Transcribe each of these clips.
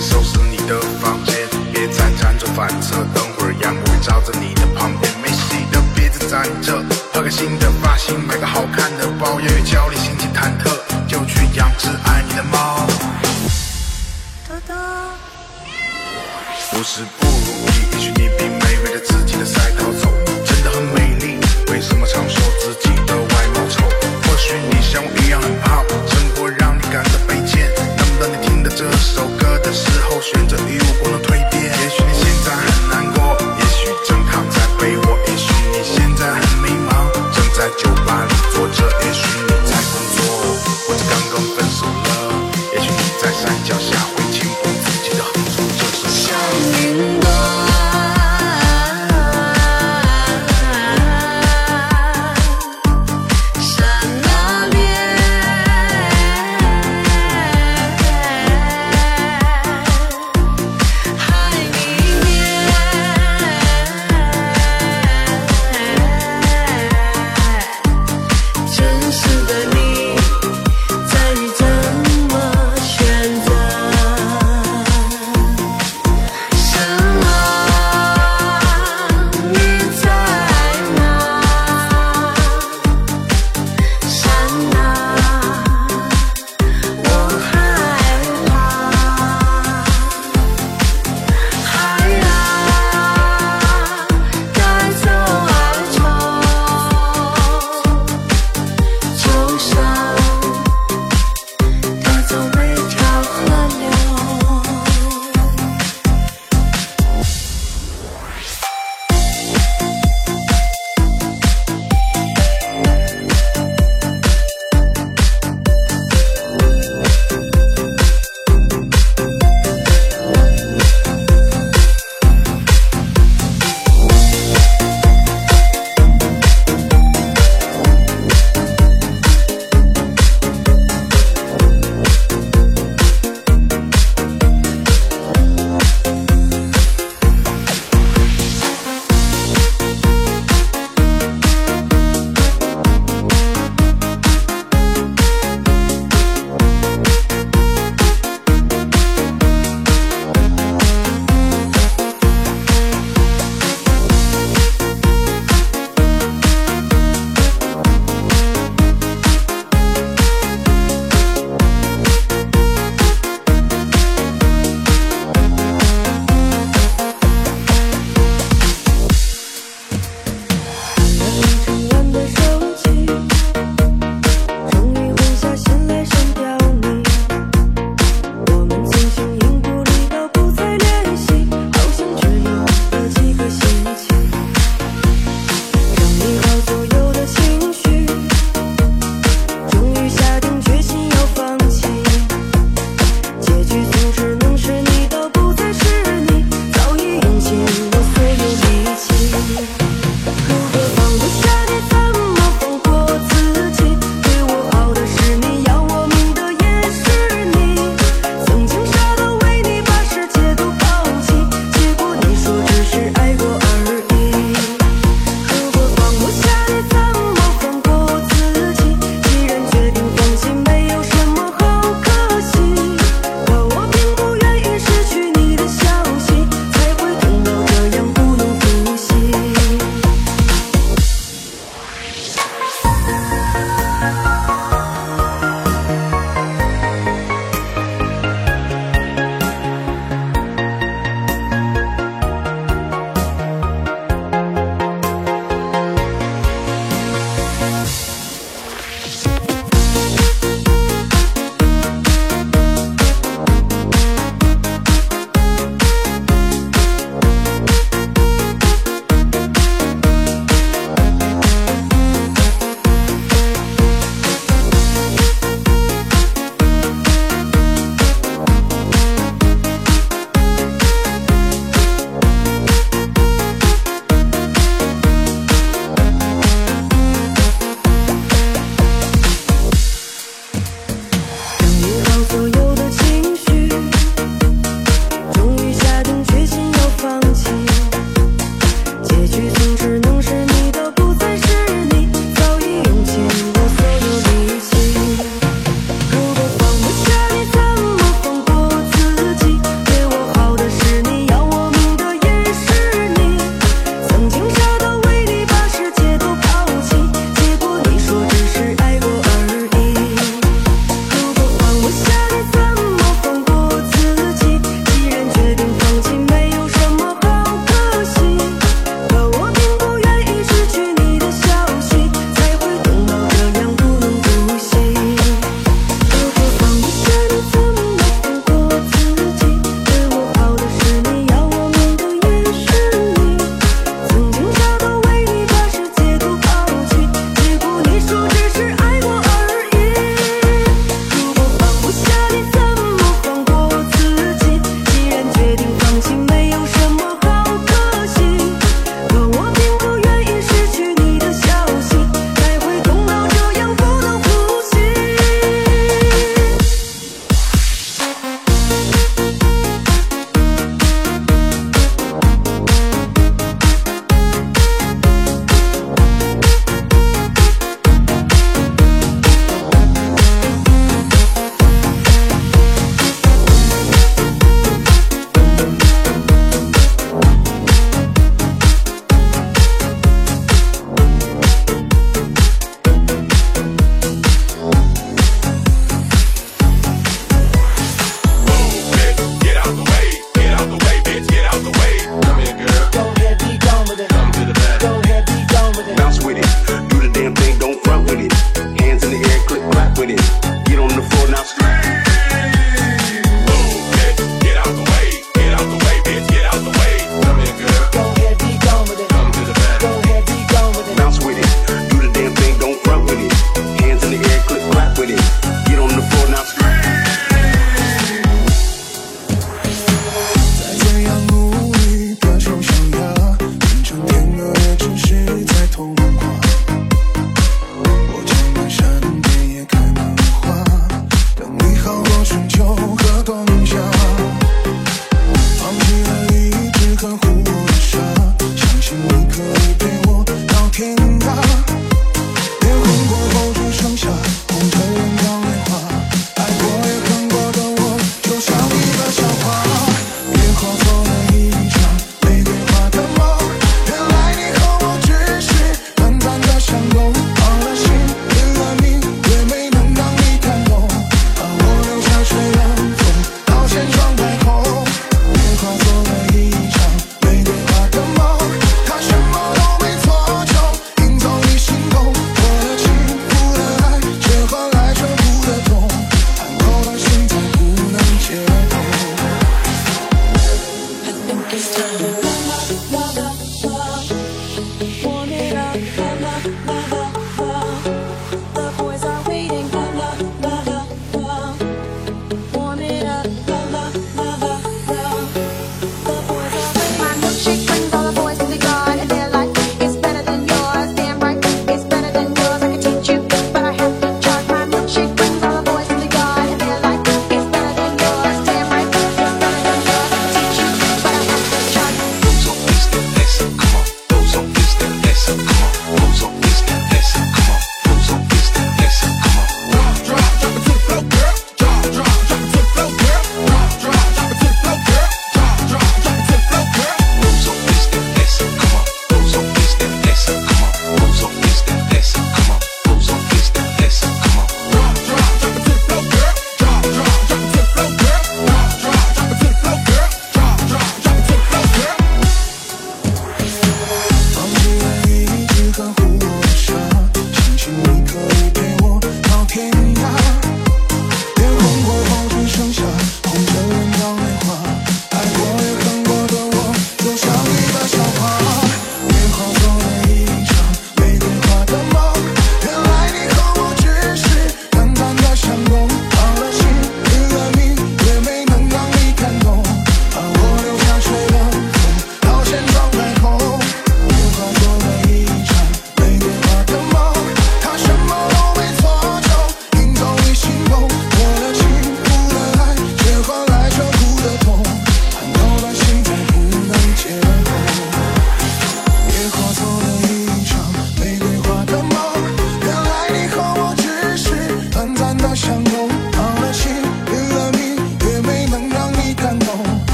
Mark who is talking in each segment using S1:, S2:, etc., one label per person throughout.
S1: so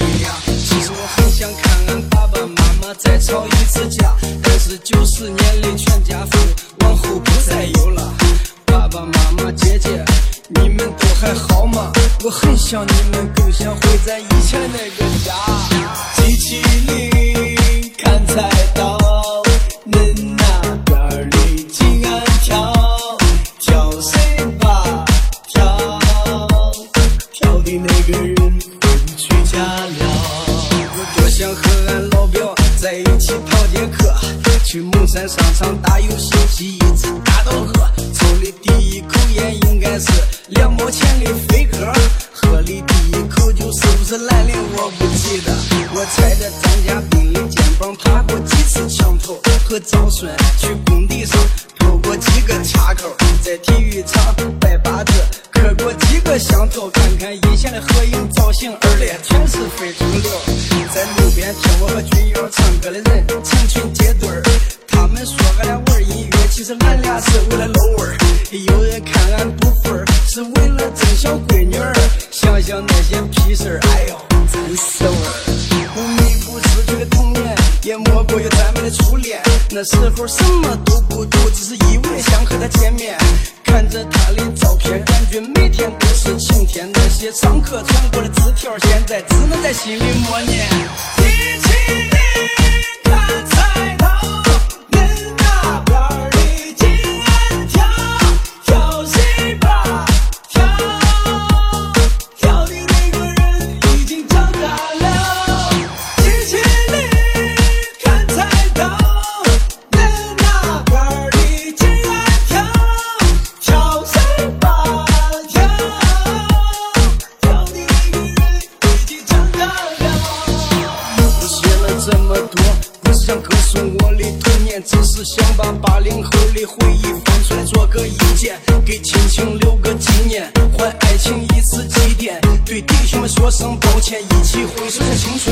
S1: alegría. 把，八零后的
S2: 回忆翻出来做个意见，给亲情留个纪念，还爱情一次祭奠，对弟兄们说声抱歉，一起回首青春。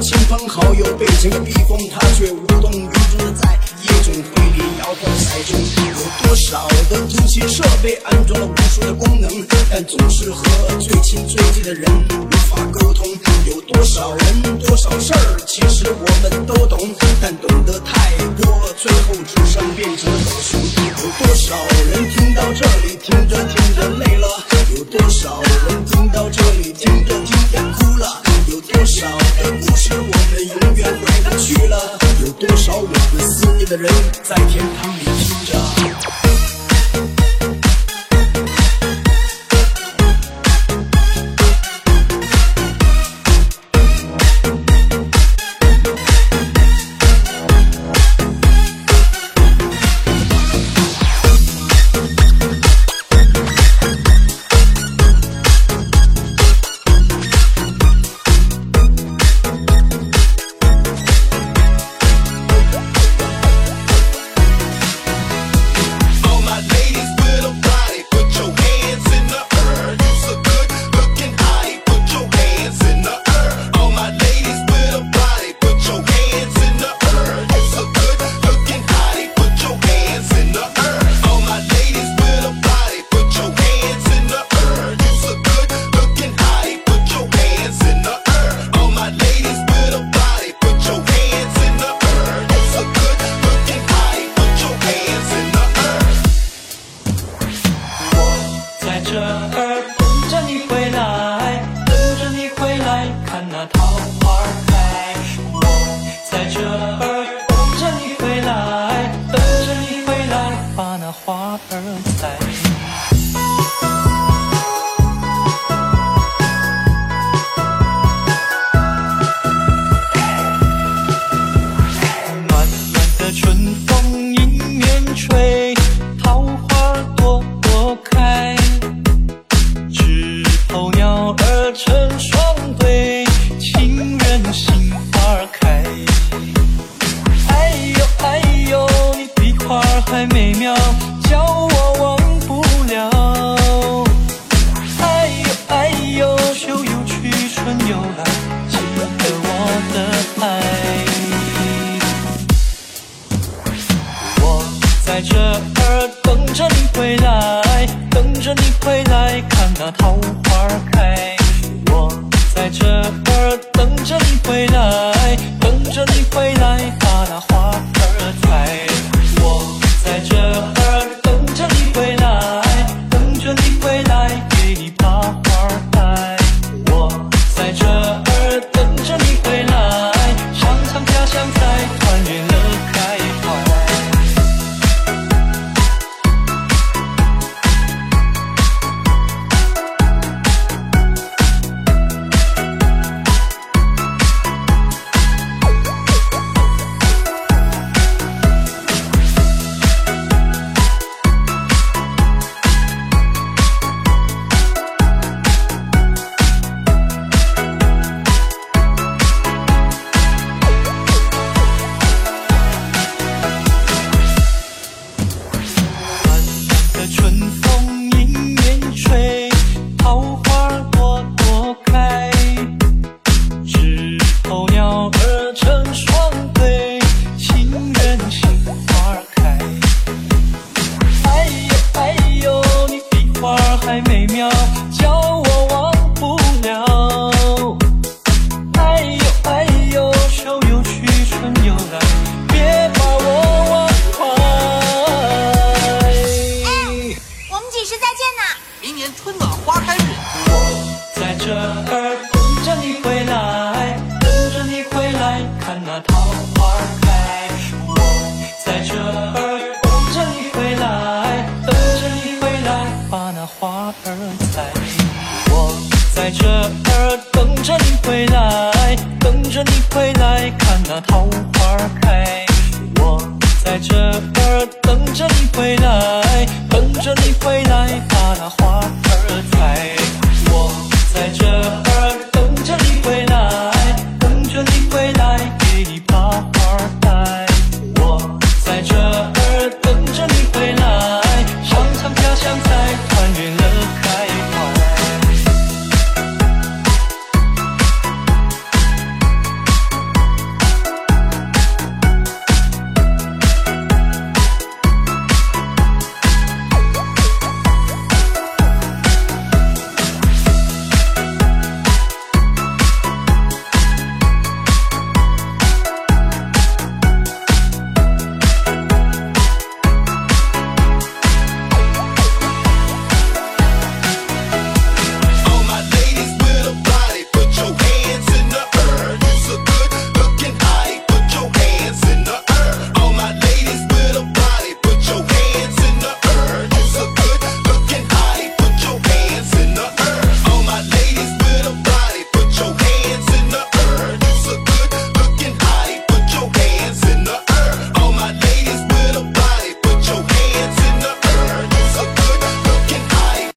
S2: 亲朋好友被钱逼疯，他却无动于衷。在夜总会里摇晃摆中。有多少的通信设备安装了无数的功能，但总是和最亲最近的人无法沟通。有多少人，多少事儿，其实我们都懂，但懂得太多，最后只剩变成了狗熊。有多少人听到这里，听着听着累了？有多少人听到这里，听着听着哭了？有多少的故事我们永远回不去了？有多少我们思念的人在天堂里听着？